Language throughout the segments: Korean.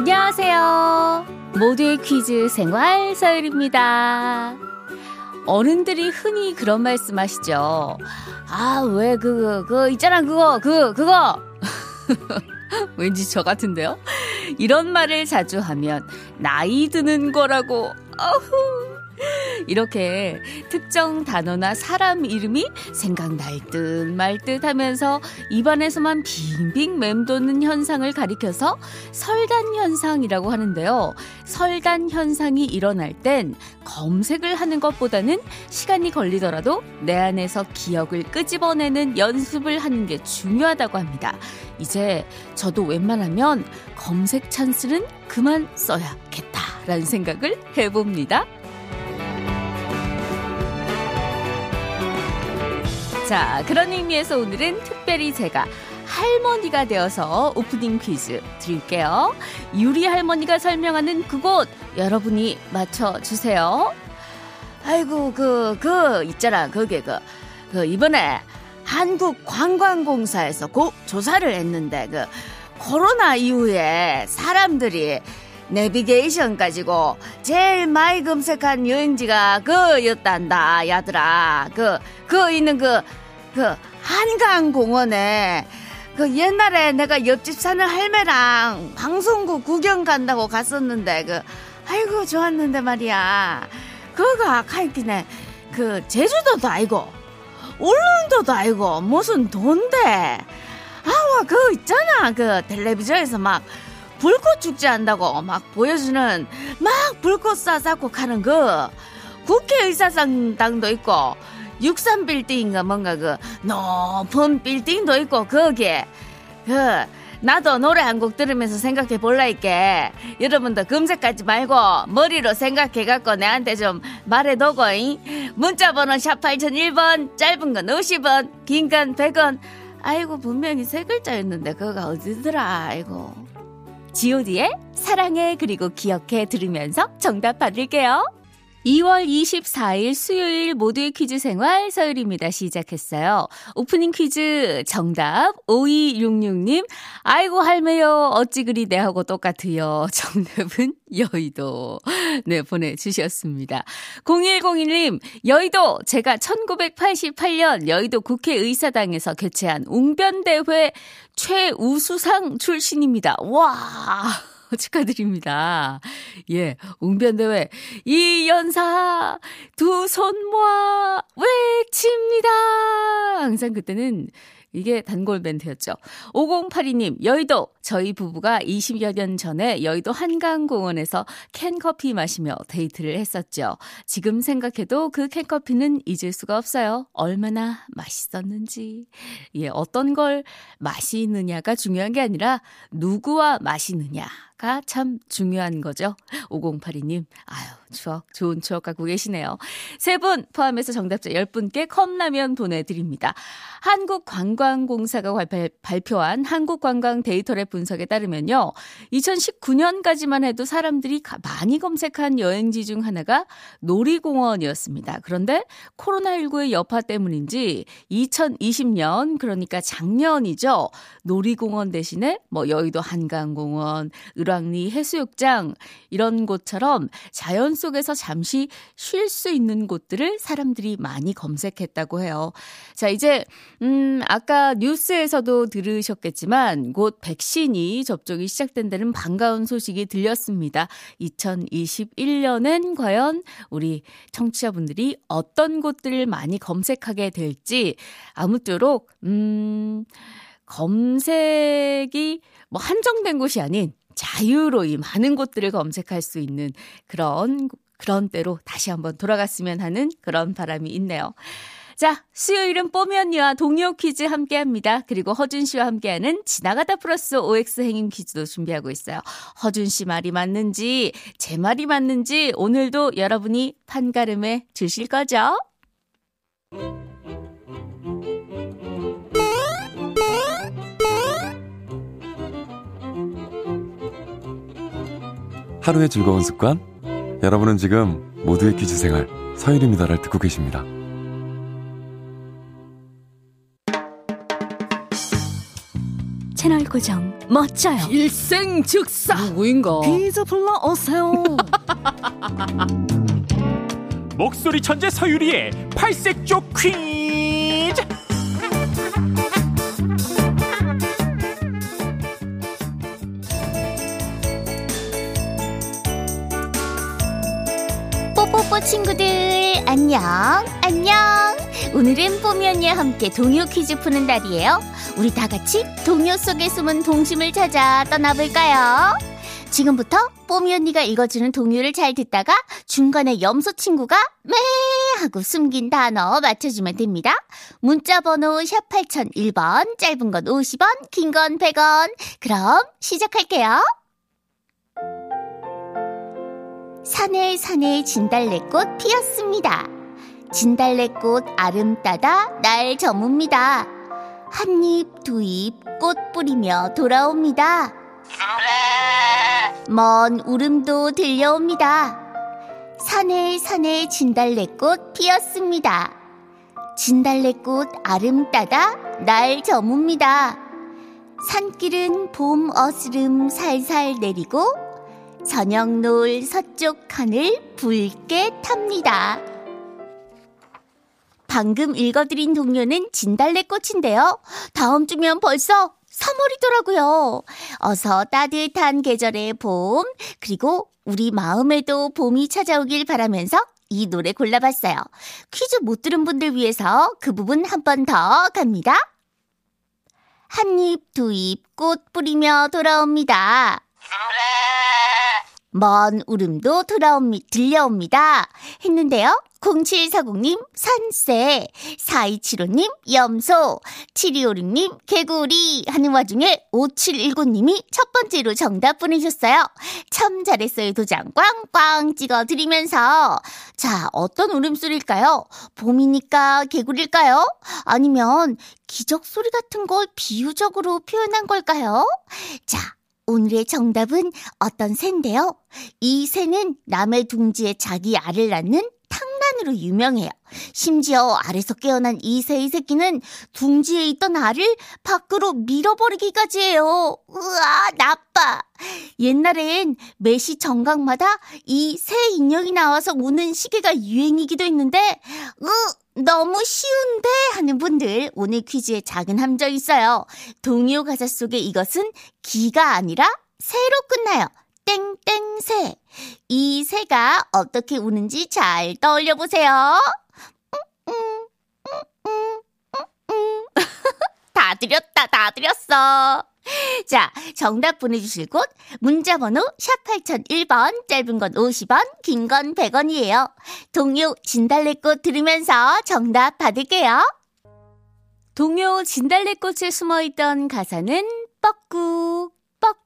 안녕하세요. 모두의 퀴즈 생활 서율입니다. 어른들이 흔히 그런 말씀 하시죠. 아, 왜, 그, 그, 있잖아, 그거, 그, 그거! 왠지 저 같은데요? 이런 말을 자주 하면, 나이 드는 거라고, 어후, 이렇게 특정 단어나 사람 이름이 생각날 듯 말 듯 하면서 입안에서만 빙빙 맴도는 현상을 가리켜서 설단 현상이라고 하는데요. 설단 현상이 일어날 땐 검색을 하는 것보다는 시간이 걸리더라도 내 안에서 기억을 끄집어내는 연습을 하는 게 중요하다고 합니다. 이제 저도 웬만하면 검색 찬스는 그만 써야겠다라는 생각을 해봅니다. 자, 그런 의미에서 오늘은 특별히 제가 할머니가 되어서 오프닝 퀴즈 드릴게요. 유리 할머니가 설명하는 그곳 여러분이 맞춰주세요. 아이고, 그, 그, 있잖아. 그게 그, 그, 이번에 한국관광공사에서 고, 조사를 했는데, 그, 코로나 이후에 사람들이 내비게이션 가지고 제일 많이 검색한 여행지가 그였단다, 야들아. 그, 그 있는 그, 그 한강 공원에 그 옛날에 내가 옆집 사는 할매랑 방송국 구경 간다고 갔었는데 그 아이고 좋았는데 말이야. 그거가 가있기네 그 제주도도 아니고 울릉도도 아니고 무슨 돈데. 아와 그거 있잖아. 그 텔레비전에서 막 불꽃 축제 한다고 막 보여주는 막 불꽃 쏴싸고 가는 그 국회의사당도 있고 63 빌딩인가 뭔가 그 높은 빌딩도 있고 거기에. 그 나도 노래 한 곡 들으면서 생각해 볼라니까 여러분도 검색하지 말고 머리로 생각해 갖고 내한테 좀 말해 놓고 문자 번호 샵 8001번 짧은 건 50원 긴 건 100원. 아이고 분명히 세 글자였는데 그거가 어디더라 아이고. God의 사랑해 그리고 기억해 들으면서 정답 받을게요 2월 24일 수요일 모두의 퀴즈 생활 서율입니다. 시작했어요. 오프닝 퀴즈 정답 5266님. 아이고 할매요. 어찌 그리 내하고 똑같으요. 정답은 여의도. 네, 보내주셨습니다. 0101님. 여의도 제가 1988년 여의도 국회의사당에서 개최한 웅변대회 최우수상 출신입니다. 와. 축하드립니다. 예, 웅변대회 이 연사 두 손 모아 외칩니다. 항상 그때는 이게 단골 밴드였죠. 5082님, 여의도. 저희 부부가 20여 년 전에 여의도 한강공원에서 캔커피 마시며 데이트를 했었죠. 지금 생각해도 그 캔커피는 잊을 수가 없어요. 얼마나 맛있었는지. 예, 어떤 걸 마시느냐가 중요한 게 아니라 누구와 마시느냐. 참 중요한 거죠. 5082님, 아유, 추억, 좋은 추억 갖고 계시네요. 세 분 포함해서 정답자 10분께 컵라면 보내드립니다. 한국관광공사가 발표한 한국관광 데이터랩 분석에 따르면요. 2019년까지만 해도 사람들이 많이 검색한 여행지 중 하나가 놀이공원이었습니다. 그런데 코로나19의 여파 때문인지 2020년, 그러니까 작년이죠. 놀이공원 대신에 뭐 여의도 한강공원, 을왕리 해수욕장, 이런 곳처럼 자연 속에서 잠시 쉴 수 있는 곳들을 사람들이 많이 검색했다고 해요. 자, 이제, 음, 아까 뉴스에서도 들으셨겠지만, 곧 백신 이 접종이 시작된다는 반가운 소식이 들렸습니다. 2021년엔 과연 우리 청취자분들이 어떤 곳들을 많이 검색하게 될지, 아무쪼록, 음, 검색이 뭐 한정된 곳이 아닌 자유로이 많은 곳들을 검색할 수 있는 그런 그런 때로 다시 한번 돌아갔으면 하는 그런 바람이 있네요. 자, 수요일은 뽀미 언니와 동요 퀴즈 함께 합니다. 그리고 허준 씨와 함께하는 지나가다 플러스 OX 행인 퀴즈도 준비하고 있어요. 허준 씨 말이 맞는지, 제 말이 맞는지 오늘도 여러분이 판가름해 주실 거죠? 하루의 즐거운 습관? 여러분은 지금 모두의 퀴즈 생활 서일입니다를 듣고 계십니다. 채널 고정 멋져요. 일생 즉사 누구인가? 퀴즈 불러오세요. 목소리 천재 서유리의 팔색조 퀴즈 뽀뽀뽀 친구들 안녕 안녕 오늘은 뽀미 언니와 함께 동요 퀴즈 푸는 날이에요 우리 다 같이 동요 속에 숨은 동심을 찾아 떠나볼까요 지금부터 뽀미 언니가 읽어주는 동요를 잘 듣다가 중간에 염소 친구가 매 하고 숨긴 단어 맞춰주면 됩니다. 문자 번호 샵 8001번 짧은 건 50원 긴 건 100원 그럼 시작할게요. 산에 산에 진달래꽃 피었습니다. 진달래꽃 아름따다 날 저뭅니다. 한 입, 두 입 꽃 뿌리며 돌아옵니다. 먼 울음도 들려옵니다. 산에 산에 진달래꽃 피었습니다. 진달래꽃 아름따다 날 저뭅니다. 산길은 봄 어스름 살살 내리고 저녁 노을 서쪽 하늘 붉게 탑니다. 방금 읽어드린 동요는 진달래꽃인데요. 다음 주면 벌써 3월이더라고요. 어서 따뜻한 계절의 봄, 그리고 우리 마음에도 봄이 찾아오길 바라면서 이 노래 골라봤어요. 퀴즈 못 들은 분들 위해서 그 부분 한 번 더 갑니다. 한 입, 두 입 꽃 뿌리며 돌아옵니다. 먼 울음도 돌아옵니, 들려옵니다. 했는데요. 0740님, 산새, 4275님, 염소, 7256님, 개구리 하는 와중에 5719님이 첫 번째로 정답 보내셨어요. 참 잘했어요. 도장 꽝꽝 찍어드리면서. 자, 어떤 울음소리일까요? 봄이니까 개구리일까요? 아니면 기적소리 같은 걸 비유적으로 표현한 걸까요? 자, 오늘의 정답은 어떤 새인데요. 이 새는 남의 둥지에 자기 알을 낳는 탕란으로 유명해요. 심지어 알에서 깨어난 이 새의 새끼는 둥지에 있던 알을 밖으로 밀어버리기까지 해요. 우와, 나빠. 옛날엔 매시 정각마다 이 새 인형이 나와서 우는 시계가 유행이기도 했는데, 으, 너무 쉬운데 하는 분들 오늘 퀴즈에 작은 함정 있어요. 동요 가사 속에 이것은 기가 아니라 새로 끝나요. 땡땡새. 이 새가 어떻게 우는지 잘 떠올려 보세요. 다 드렸다, 다 드렸어. 자, 정답 보내주실 곳 문자번호 샵 8001번 짧은 건 50원 긴 건 100원이에요. 동요 진달래꽃 들으면서 정답 받을게요. 동요 진달래꽃에 숨어있던 가사는 뻐꾹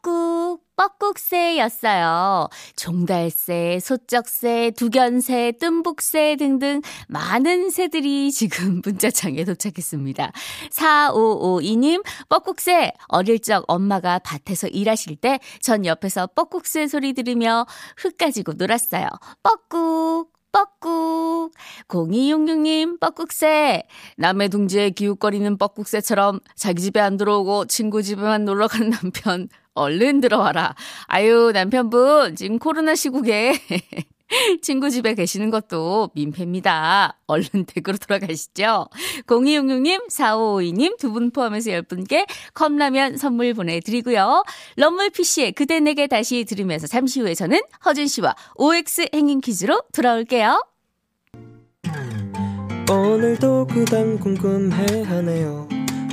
뻐꾹 뻐꾹새였어요. 종달새, 소쩍새, 두견새, 뜸북새 등등 많은 새들이 지금 문자창에 도착했습니다. 4552님, 뻐꾹새, 어릴 적 엄마가 밭에서 일하실 때 전 옆에서 뻐꾹새 소리 들으며 흙 가지고 놀았어요. 뻐꾹, 뻐꾹. 0266님, 뻐꾹새. 남의 둥지에 기웃거리는 뻐꾹새처럼 자기 집에 안 들어오고 친구 집에만 놀러 가는 남편. 얼른 들어와라. 아유, 남편분, 지금 코로나 시국에 친구 집에 계시는 것도 민폐입니다. 얼른 댁으로 돌아가시죠. 0266님, 4552님 두 분 포함해서 10분께 컵라면 선물 보내드리고요. 럼물피쉬의 그대 내게 다시 들으면서 잠시 후에 저는 허준 씨와 OX 행인 퀴즈로 돌아올게요. 오늘도 그단 궁금해하네요.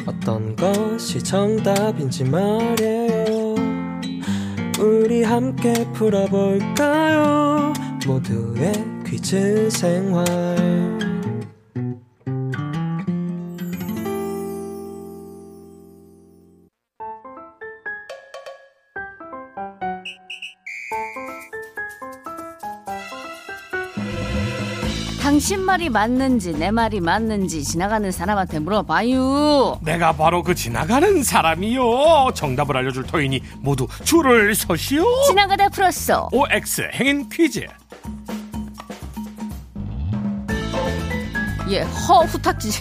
어떤 것이 정답인지 말이에요. 우리 함께 풀어볼까요? 모두의 퀴즈 생활. 당신 말이 맞는지 내 말이 맞는지 지나가는 사람한테 물어봐요. 내가 바로 그 지나가는 사람이요 정답을 알려줄 터이니 모두 줄을 서시오 지나가다 풀었어. OX 행인 퀴즈 예, 허후탁지.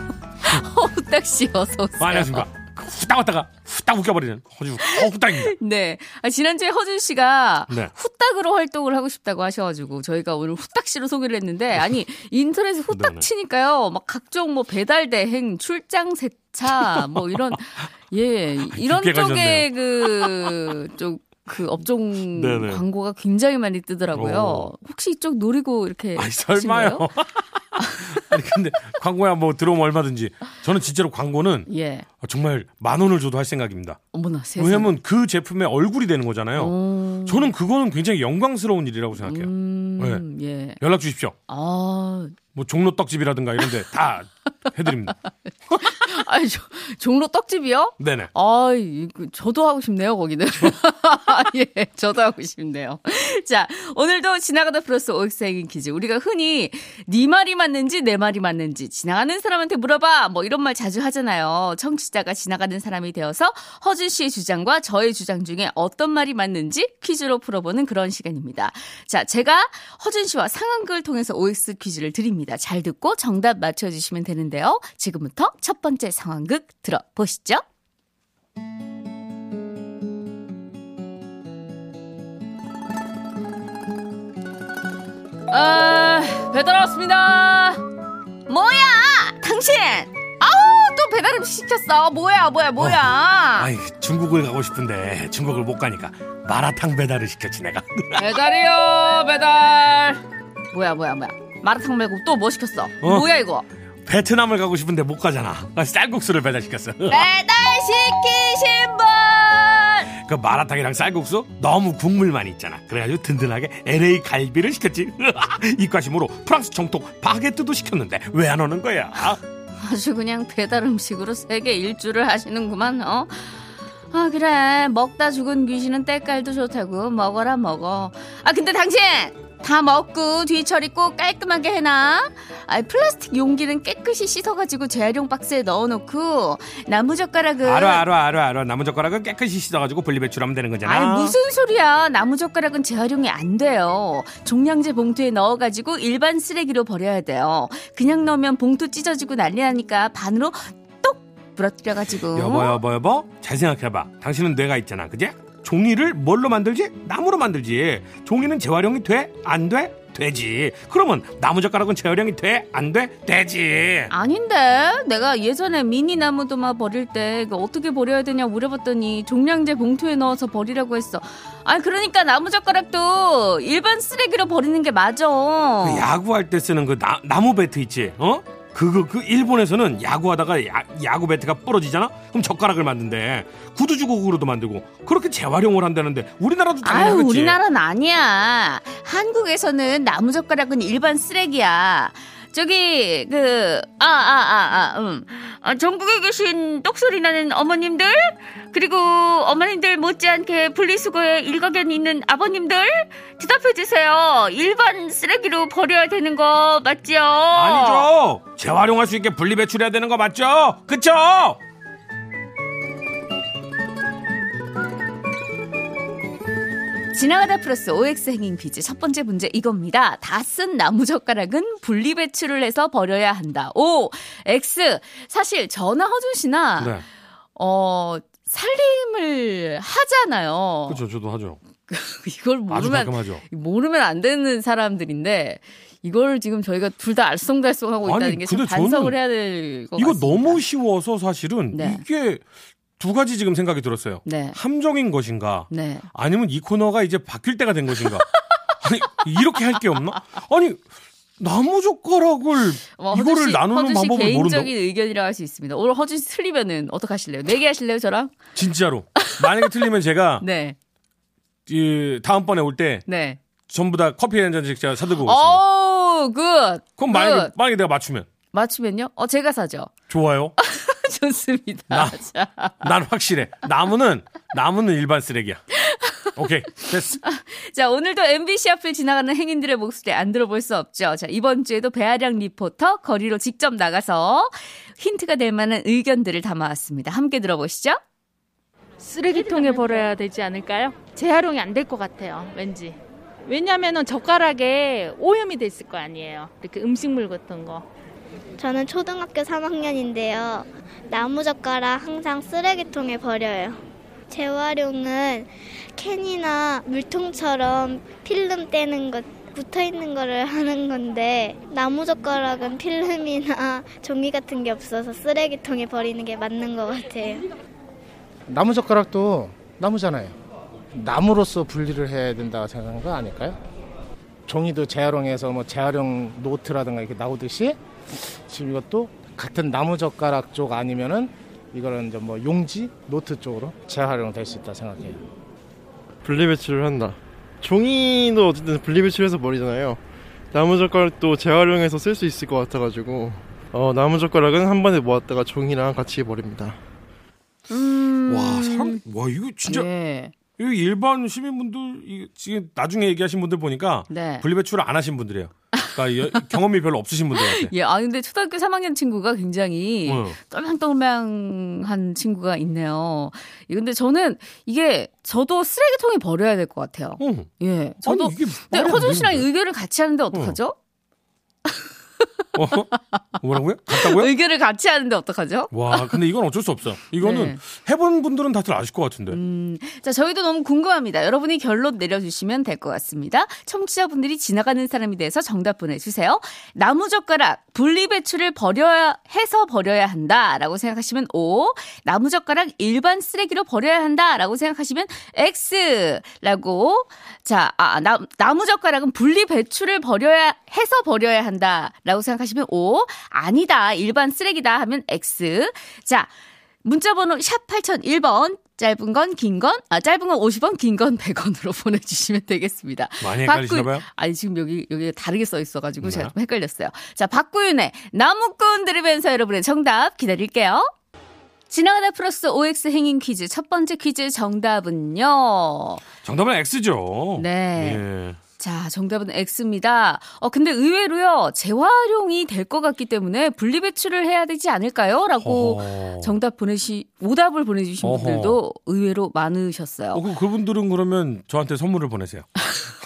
허후탁 씨 어서 오세요. 안녕하십니까 후딱 왔다가 후딱 웃겨버리는 허준 어, 후딱입니다. 네. 아, 지난주에 허준 씨가 네. 후딱으로 활동을 하고 싶다고 하셔가지고 저희가 오늘 후딱 씨로 소개를 했는데 아니 인터넷에 후딱 네네. 치니까요 막 각종 뭐 배달 대행, 출장 세차 뭐 이런 예 이런 깊게 쪽에 그 쪽 그 업종 네네. 광고가 굉장히 많이 뜨더라고요. 오. 혹시 이쪽 노리고 이렇게 아니 설마요. 아니 근데 광고야 뭐 들어오면 얼마든지 저는 진짜로 광고는 예. 정말 만 원을 줘도 할 생각입니다. 어머나 세상에. 왜냐면 그 제품의 얼굴이 되는 거잖아요. 어, 저는 그거는 굉장히 영광스러운 일이라고 생각해요. 음, 예. 연락 주십시오. 아, 뭐 종로 떡집이라든가 이런데 다 해드립니다. 아니 저, 종로 떡집이요? 네네. 아, 저도 하고 싶네요, 거기는. 예, 저도 하고 싶네요. 자, 오늘도 지나가다 플러스 OX행인 퀴즈. 우리가 흔히 네 말이 맞는지 내 말이 맞는지 지나가는 사람한테 물어봐. 뭐 이런 말 자주 하잖아요. 청취자가 지나가는 사람이 되어서 허준 씨의 주장과 저의 주장 중에 어떤 말이 맞는지 퀴즈로 풀어보는 그런 시간입니다. 자, 제가 허준 씨와 상황극을 통해서 OX 퀴즈를 드립니다. 잘 듣고 정답 맞춰주시면 되는데 요. 지금부터 첫 번째 상황극 들어보시죠. 아, 배달 왔습니다. 뭐야, 당신? 아우, 또 배달 음식 시켰어. 뭐야, 뭐야, 뭐야. 아이 중국을 가고 싶은데 중국을 못 가니까 마라탕 배달을 시켰지 내가. 배달이요, 배달. 뭐야, 뭐야, 뭐야. 마라탕 말고 또 뭐 시켰어? 어? 뭐야, 이거? 베트남을 가고 싶은데 못 가잖아. 아, 쌀국수를 배달 시켰어. 배달 시키신 분! 그 마라탕이랑 쌀국수 너무 국물만 있잖아. 그래가지고 든든하게 LA 갈비를 시켰지. 입가심으로 프랑스 정통 바게트도 시켰는데 왜 안 오는 거야? 아주 그냥 배달 음식으로 세계 일주를 하시는구만, 어? 아, 그래. 먹다 죽은 귀신은 때깔도 좋다고. 먹어라, 먹어. 아, 근데 당신! 다 먹고 뒤처리 꼭 깔끔하게 해놔. 아, 플라스틱 용기는 깨끗이 씻어가지고 재활용 박스에 넣어놓고 나무젓가락은 알아 알아 알아 알아. 나무젓가락은 깨끗이 씻어가지고 분리배출하면 되는 거잖아. 아니 무슨 소리야 나무젓가락은 재활용이 안 돼요 종량제 봉투에 넣어가지고 일반 쓰레기로 버려야 돼요 그냥 넣으면 봉투 찢어지고 난리 나니까 반으로 똑 부러뜨려가지고 여보 여보 여보 잘 생각해봐. 당신은 뇌가 있잖아, 그지? 종이를 뭘로 만들지? 나무로 만들지. 종이는 재활용이 돼? 안 돼? 되지. 그러면 나무젓가락은 재활용이 돼? 안 돼? 되지. 아닌데 내가 예전에 미니 나무도마 버릴 때 이거 어떻게 버려야 되냐 물어봤더니 종량제 봉투에 넣어서 버리라고 했어 아니 그러니까 나무젓가락도 일반 쓰레기로 버리는 게 맞아 그 야구할 때 쓰는 그 나, 나무 배트 있지? 어? 그거 그 일본에서는 야구하다가 야, 야구 배트가 부러지잖아? 그럼 젓가락을 만든대. 구두 주걱으로도 만들고 그렇게 재활용을 한다는데 우리나라도 당연히 아유. 우리나라는 아니야. 한국에서는 나무 젓가락은 일반 쓰레기야. 저기 그아아 아 아 음. 아, 전국에 계신 똑소리 나는 어머님들 그리고 어머님들 못지않게 분리수거에 일가견 있는 아버님들 대답해 주세요. 일반 쓰레기로 버려야 되는 거 맞죠? 아니죠. 재활용할 수 있게 분리배출해야 되는 거 맞죠? 그쵸? 지나가다 플러스 OX 행인 퀴즈 첫 번째 문제 이겁니다. 다 쓴 나무젓가락은 분리배출을 해서 버려야 한다. O, X. 사실 저나 허준 씨나 네. 어 살림을 하잖아요. 그렇죠. 저도 하죠. 이걸 모르면. 모르면 안 되는 사람들인데 이걸 지금 저희가 둘 다 알쏭달쏭하고 아니, 있다는 게 좀 반성을 해야 될 것 같습니다. 너무 쉬워서 사실은 네. 이게 두 가지 지금 생각이 들었어요. 네. 함정인 것인가? 네. 아니면 이 코너가 이제 바뀔 때가 된 것인가? 아니 이렇게 할 게 없나? 아니 나무젓가락을 어, 이거를 씨, 나누는 허준 씨 방법을 개인적인 모른다고? 의견이라고 할수 있습니다. 오늘 허준 씨 틀리면은 어떡 하실래요? 네개 하실래요, 저랑? 진짜로 만약에 틀리면 제가 네. 이 다음번에 올때 네. 전부 다 커피 한 잔씩 제가 사들고 오겠습니다. 오, good. 그럼 만약에 Good. 만약에 내가 맞추면 맞추면요? 어, 제가 사죠. 좋아요. 좋습니다. 나- 자, 난 확실해. 나무는 나무는 일반 쓰레기야. 오케이 됐어. 자, 오늘도 MBC 앞을 지나가는 행인들의 목소리 안 들어볼 수 없죠. 자, 이번 주에도 배아량 리포터 거리로 직접 나가서 힌트가 될 만한 의견들을 담아왔습니다. 함께 들어보시죠. 쓰레기통에 버려야 되지 않을까요? 재활용이 안 될 것 같아요. 왠지. 왜냐면은 젓가락에 오염이 됐을 거 아니에요. 이렇게 음식물 같은 거. 저는 초등학교 3학년인데요. 나무젓가락 항상 쓰레기통에 버려요. 재활용은 캔이나 물통처럼 필름 떼는 것 붙어 있는 거를 하는 건데 나무젓가락은 필름이나 종이 같은 게 없어서 쓰레기통에 버리는 게 맞는 것 같아요. 나무젓가락도 나무잖아요. 나무로서 분리를 해야 된다고 생각하는 거 아닐까요? 종이도 재활용해서 뭐 재활용 노트라든가 이렇게 나오듯이 지금 이것도 같은 나무 젓가락 쪽 아니면은 이거는 이제 뭐 용지 노트 쪽으로 재활용 될 수 있다 생각해요. 분리배출을 한다. 종이도 어쨌든 분리배출해서 버리잖아요. 나무 젓가락도 재활용해서 쓸 수 있을 것 같아가지고 어, 나무 젓가락은 한 번에 모았다가 종이랑 같이 버립니다. 음. 와 사람 와 이거 진짜 네. 이거 일반 시민분들 이 지금 나중에 얘기하신 분들 보니까 네. 분리배출을 안 하신 분들이에요. 그러니까 여- 경험이 별로 없으신 분들 같아. 예, 아 근데 초등학교 3학년 친구가 굉장히 어. 똘망똘망한 친구가 있네요. 예, 근데 저는 이게 저도 쓰레기통에 버려야 될 것 같아요. 어. 예, 저도. 아니, 근데 안 허준 씨랑. 의견을 같이 하는데 어떡하죠? 어? 뭐라고요? 같다고요? 의견을 같이 하는데 어떡하죠? 와, 근데 이건 어쩔 수 없어. 이거는 네. 해본 분들은 다들 아실 것 같은데. 음, 자, 저희도 너무 궁금합니다. 여러분이 결론 내려주시면 될 것 같습니다. 청취자분들이 지나가는 사람이 돼서 정답 보내주세요. 나무젓가락 분리배출을 버려야 해서 버려야 한다 라고 생각하시면 O, 나무젓가락 일반 쓰레기로 버려야 한다 라고 생각하시면 X라고. 자, 아, 나, 나무젓가락은 분리배출을 버려야 해서 버려야 한다 라고 생각하시면 O, 아니다 일반 쓰레기다 하면 X. 자. 문자번호 샵 8001번 짧은 건 긴 건 아 짧은 건 50원 긴 건 100원으로 보내주시면 되겠습니다. 많이 헷갈리시나 박구- 봐요? 아니 지금 여기 여기 다르게 써 있어가지고 제가 네. 좀 헷갈렸어요. 자 박구윤의 나무꾼 들으면서 여러분의 정답 기다릴게요. 지나가다 플러스 OX 행인 퀴즈 첫 번째 퀴즈 정답은요. 정답은 X죠. 네. 예. 자, 정답은 X입니다. 어, 근데 의외로요, 재활용이 될 것 같기 때문에 분리배출을 해야 되지 않을까요? 라고 어허. 정답 보내시, 오답을 보내주신 어허. 분들도 의외로 많으셨어요. 어, 그, 그분들은 그러면 저한테 선물을 보내세요.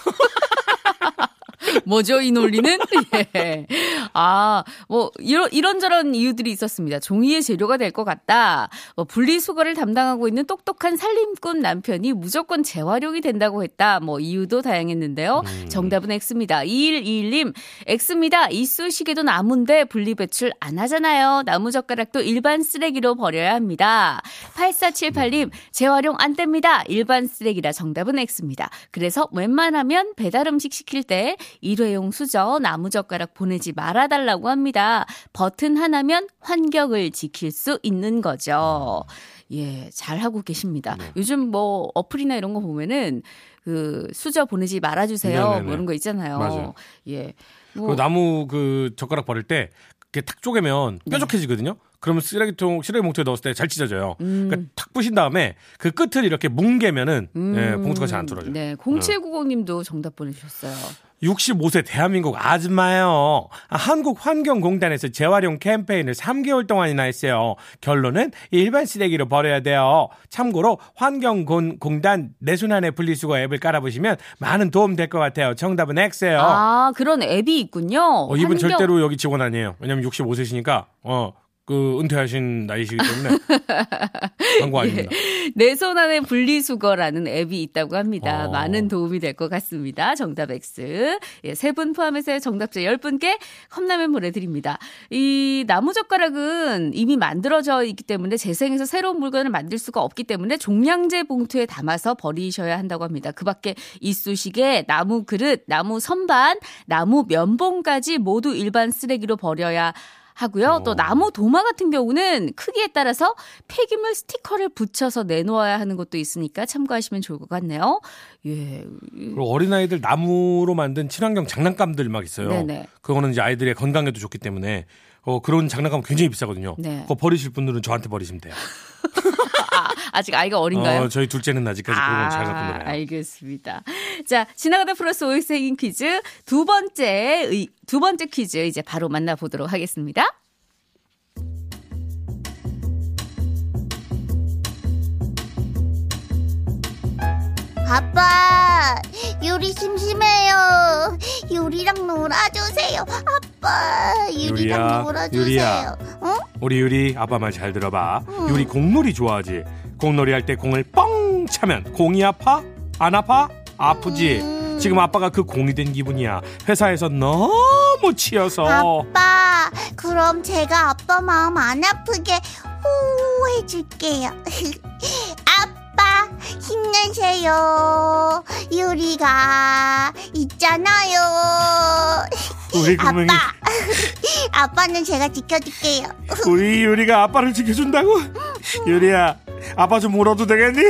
뭐죠, 이 논리는? 예. 아, 뭐, 이런, 이런저런 이유들이 있었습니다. 종이의 재료가 될 것 같다. 뭐, 분리수거를 담당하고 있는 똑똑한 살림꾼 남편이 무조건 재활용이 된다고 했다. 뭐, 이유도 다양했는데요. 정답은 X입니다. 2121님, X입니다. 이쑤시개도 나무인데 분리배출 안 하잖아요. 나무젓가락도 일반 쓰레기로 버려야 합니다. 8478님, 재활용 안 됩니다. 일반 쓰레기라 정답은 X입니다. 그래서 웬만하면 배달 음식 시킬 때 일회용 수저, 나무젓가락 보내지 말아달라고 합니다. 버튼 하나면 환경을 지킬 수 있는 거죠. 예, 잘 하고 계십니다. 네. 요즘 뭐 어플이나 이런 거 보면은 그 수저 보내지 말아주세요. 네네네. 뭐 이런 거 있잖아요. 맞아요. 예. 그 뭐, 나무 그 젓가락 버릴 때 이렇게 탁 쪼개면 네. 뾰족해지거든요. 그러면 쓰레기통 쓰레기 봉투에 넣었을 때 잘 찢어져요. 음. 그러니까 탁 부신 다음에 그 끝을 이렇게 뭉개면은 예, 봉투가 잘 안 뚫어져요. 네, 0790님도 정답 보내주셨어요. 65세 대한민국 아줌마요. 아, 한국환경공단에서 재활용 캠페인을 3개월 동안이나 했어요. 결론은 일반 쓰레기로 버려야 돼요. 참고로 환경공단 내순환의 분리수거 앱을 깔아보시면 많은 도움 될 것 같아요. 정답은 X예요. 아, 그런 앱이 있군요. 어, 이분 환경- 절대로 여기 직원 아니에요. 왜냐면 65세시니까 어. 그 은퇴하신 나이시기 때문에 광고 아닙니다. 내손 안에 분리수거라는 앱이 있다고 합니다. 어. 많은 도움이 될 것 같습니다. 정답 X. 예, 세 분 포함해서 정답자 10분께 컵라면 보내드립니다. 이 나무젓가락은 이미 만들어져 있기 때문에 재생해서 새로운 물건을 만들 수가 없기 때문에 종량제 봉투에 담아서 버리셔야 한다고 합니다. 그 밖에 이쑤시개, 나무 그릇, 나무 선반, 나무 면봉까지 모두 일반 쓰레기로 버려야 하고요. 또 나무 도마 같은 경우는 크기에 따라서 폐기물 스티커를 붙여서 내놓아야 하는 것도 있으니까 참고하시면 좋을 것 같네요. 예. 그리고 어린아이들 나무로 만든 친환경 장난감들 막 있어요. 네네. 그거는 이제 아이들의 건강에도 좋기 때문에 어, 그런 장난감 굉장히 비싸거든요. 네. 그거 버리실 분들은 저한테 버리시면 돼요. 아, 아직 아이가 어린가요? 어, 저희 둘째는 아직까지 그런 잘 갖고 놀아요. 알겠습니다. 자, 지나가다 플러스 OX 행인 퀴즈 두 번째, 의- 두 번째 퀴즈 이제 바로 만나보도록 하겠습니다. 어, 아빠, 요리 심심해요. 요리랑 놀아주세요. 아빠. 유리야, 놀아주세요. 유리야. 어? 우리 유리 아빠 말 잘 들어봐. 유리 공놀이 좋아하지. 공놀이 할 때 공을 뻥 차면 공이 아파? 안 아파? 아프지. 음. 지금 아빠가 그 공이 된 기분이야. 회사에서 너무 치여서. 아빠, 그럼 제가 아빠 마음 안 아프게 후 해줄게요. 아빠, 힘내세요. 유리가 있잖아요. 우리 구멍이 아빠, 아빠는 제가 지켜줄게요. 우리 유리가 아빠를 지켜준다고? 유리야, 아빠 좀 울어도 되겠니?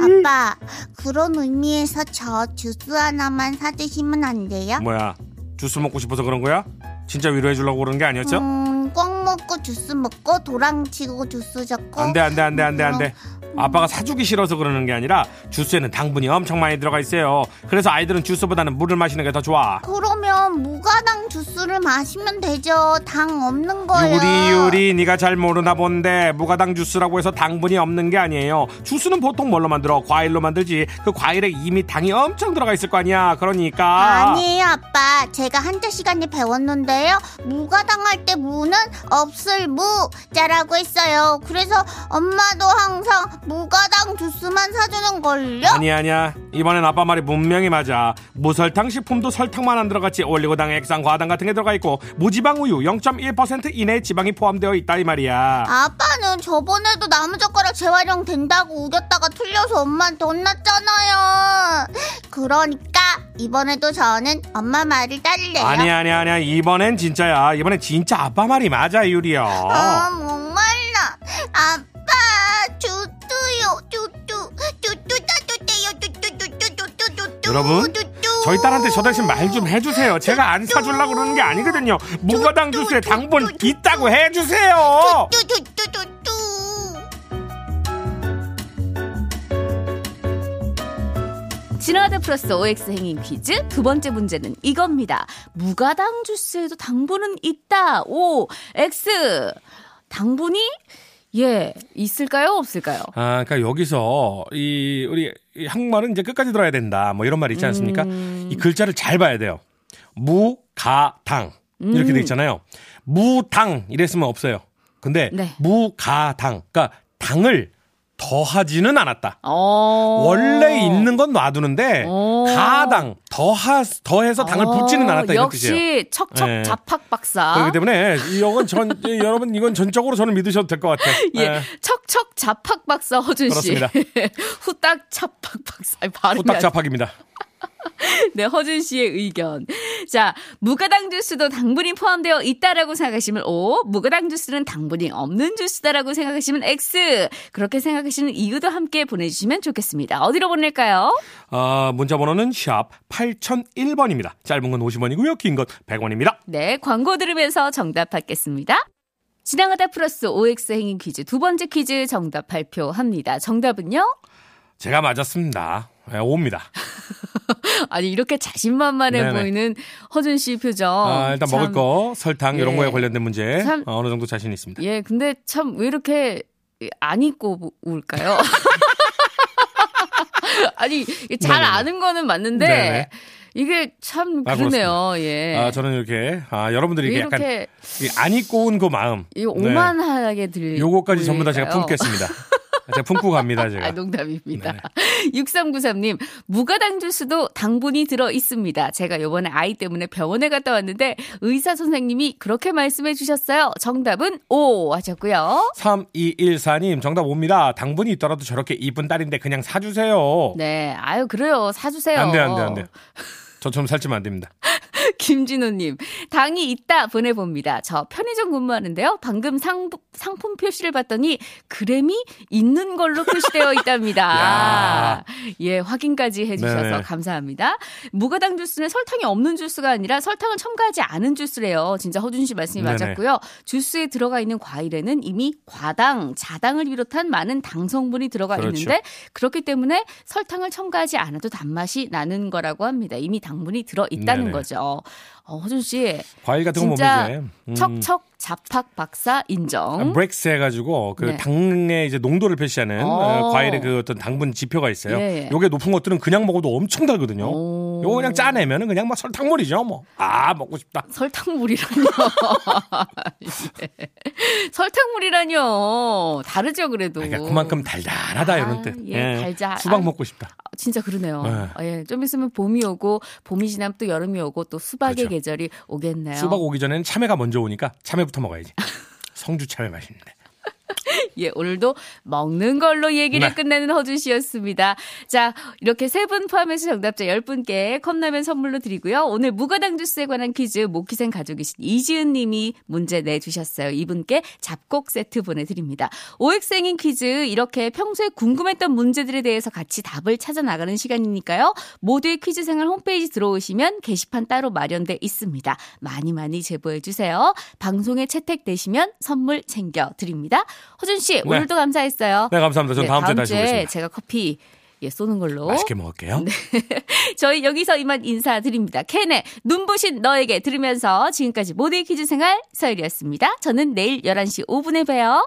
아빠, 그런 의미에서 저 주스 하나만 사주시면 안 돼요? 뭐야, 주스 먹고 싶어서 그런 거야? 진짜 위로해 주려고 그런 게 아니었죠? 음, 꽉 먹고 주스 먹고 도랑 치고 주스 잡고 안 돼, 안 돼, 안 돼, 안 돼, 안 돼. 아빠가 사주기 싫어서 그러는 게 아니라 주스에는 당분이 엄청 많이 들어가 있어요. 그래서 아이들은 주스보다는 물을 마시는 게 더 좋아. 그러면 무가당 주스를 마시면 되죠. 당 없는 거요. 유리 유리 네가 잘 모르나 본데 무가당 주스라고 해서 당분이 없는 게 아니에요. 주스는 보통 뭘로 만들어? 과일로 만들지. 그 과일에 이미 당이 엄청 들어가 있을 거 아니야. 그러니까 아니에요, 아빠. 제가 한자 시간에 배웠는데요. 무가당 할 때 무는 없을 무자라고 했어요. 그래서 엄마도 항상 무가당 주스만 사주는 걸요. 아니 아니야. 이번엔 아빠 말이 분명히 맞아. 무설탕 식품도 설탕만 안 들어갔지. 올리고당, 액상, 과당 같은 게 들어가 있고 무지방 우유 0.1% 이내의 지방이 포함되어 있다 이 말이야. 아빠는 저번에도 나무젓가락 재활용 된다고 우겼다가 틀려서 엄마한테 혼났잖아요. 그러니까 이번에도 저는 엄마 말을 따를래요. 아니야 아니야 아니야. 이번엔 진짜야. 이번엔 진짜 아빠 말이 맞아 유리야. 아, 목말라. 아빠, 주 주뚜요, 주뚜, 주뚜, 주뚜, 주뚜. 여러분, 저희 딸한테 저 대신 말 좀 해주세요. 제가 안 사주려고 그러는 게 아니거든요. 무가당 주스에 당분 있다고 해주세요. 주뚜주뚜주뚜. 진화대 플러스 OX 행인 퀴즈 두 번째 문제는 이겁니다. 무가당 주스에도 당분은 있다. O X 당분이 예 있을까요 없을까요? 아, 그러니까 여기서 이 우리 이 한국말은 이제 끝까지 들어야 된다. 뭐 이런 말 있지 않습니까? 음. 이 글자를 잘 봐야 돼요. 무 가 당 이렇게 음. 돼 있잖아요. 무당 이랬으면 없어요. 근데 네. 무가당, 그러니까 당을 더하지는 않았다. 어. 원래 있는 건 놔두는데 어. 가당 더하 더해서 당을 어, 붓지는 않았다 이런 역시 뜻이에요. 척척 예. 자팍 박사. 그렇기 때문에 이건 전 예, 여러분 이건 전적으로 저는 믿으셔도 될 것 같아요. 예, 예. 척척 자팍 박사 허준 씨. 그렇습니다. 후딱 자팍 박사 후딱 안 자팍입니다. 네, 허준 씨의 의견. 자, 무가당 주스도 당분이 포함되어 있다라고 생각하시면 O, 무가당 주스는 당분이 없는 주스다라고 생각하시면 X. 그렇게 생각하시는 이유도 함께 보내주시면 좋겠습니다. 어디로 보낼까요? 아, 문자 번호는 샵 8001번입니다. 짧은 건 50원이고요. 긴 건 100원입니다. 네, 광고 들으면서 정답 받겠습니다. 지나가다 플러스 OX 행인 퀴즈 두 번째 퀴즈 정답 발표합니다. 정답은요? 제가 맞았습니다. 네, 5입니다. 아니 이렇게 자신만만해 네네. 보이는 허준 씨 표정. 아, 일단 먹을 참, 거, 설탕 이런 예. 거에 관련된 문제 참- 어, 어느 정도 자신 있습니다. 예, 근데 참 왜 이렇게 안 입고 울까요? 아니 잘 네네네. 아는 거는 맞는데 네네. 이게 참 아, 그러네요. 예. 아, 저는 이렇게 아, 여러분들이 왜 이게 약간 이안 입고 온 그 마음. 이 오만하게 들 네. 요거까지 전부 다 제가? 품겠습니다. 제가 품고 갑니다, 제가. 아, 농담입니다. 네네. 6393님, 무가당 주스도 당분이 들어 있습니다. 제가 요번에 아이 때문에 병원에 갔다 왔는데 의사 선생님이 그렇게 말씀해 주셨어요. 정답은 O 하셨고요. 3214님 정답 옵니다. 당분이 있더라도 저렇게 이쁜 딸인데 그냥 사주세요. 네, 아유, 그래요. 사주세요. 안 돼, 안 돼, 안 돼. 저처럼 살찌면 안 됩니다. 김진호님, 당이 있다 보내봅니다. 저 편의점 근무하는데요. 방금 상, 상품 표시를 봤더니 그램이 있는 걸로 표시되어 있답니다. 야. 예, 확인까지 해주셔서 네네. 감사합니다. 무가당 주스는 설탕이 없는 주스가 아니라 설탕을 첨가하지 않은 주스래요. 진짜 허준 씨 말씀이 네네. 맞았고요. 주스에 들어가 있는 과일에는 이미 과당, 자당을 비롯한 많은 당 성분이 들어가 그렇죠. 있는데 그렇기 때문에 설탕을 첨가하지 않아도 단맛이 나는 거라고 합니다. 이미 당분이 들어 있다는. 거죠. 어, 허준 씨, 과일 같은 거 보면 이제 음, 척척 자팍 박사 인정. 아, 브렉스 해가지고 그 네. 당의 이제 농도를 표시하는 어. 어, 과일의 그 어떤 당분 지표가 있어요. 예, 예. 요게 높은 것들은 그냥 먹어도 엄청 달거든요. 오. 요거 그냥 짜내면은 그냥 막 설탕물이죠, 뭐. 아, 먹고 싶다. 설탕물이라뇨. 예. 설탕물이라뇨. 다르죠, 그래도. 그러니까 그만큼 달달하다, 이런 아, 뜻. 예, 달자. 수박 아, 먹고 싶다. 진짜 그러네요. 네. 아, 예, 좀 있으면 봄이 오고 봄이 지나면 또 여름이 오고 또 수박의 그렇죠. 계절이 오겠네요. 수박 오기 전에는 참외가 먼저 오니까 참외 부터 먹어야지. 성주 참외 맛있는데. 예, 오늘도 먹는 걸로 얘기를 네. 끝내는 허준 씨였습니다. 자, 이렇게 세 분 포함해서 정답자 10분께 컵라면 선물로 드리고요. 오늘 무가당 주스에 관한 퀴즈 모키생 가족이신 이지은 님이 문제 내주셨어요. 이분께 잡곡 세트 보내드립니다. 오엑생인 퀴즈 이렇게 평소에 궁금했던 문제들에 대해서 같이 답을 찾아 나가는 시간이니까요. 모두의 퀴즈 생활 홈페이지 들어오시면 게시판 따로 마련돼 있습니다. 많이 많이 제보해 주세요. 방송에 채택되시면 선물 챙겨 드립니다. 허준 씨, 오늘도 감사했어요. 네, 감사합니다. 전 다음 주에 다시 오겠습니다. 제가 커피 예, 쏘는 걸로. 맛있게 먹을게요. 저희 여기서 이만 인사드립니다. 캔의 눈부신 너에게 들으면서 지금까지 모두의 퀴즈 생활 서일이었습니다. 저는 내일 11시 5분에 봬요.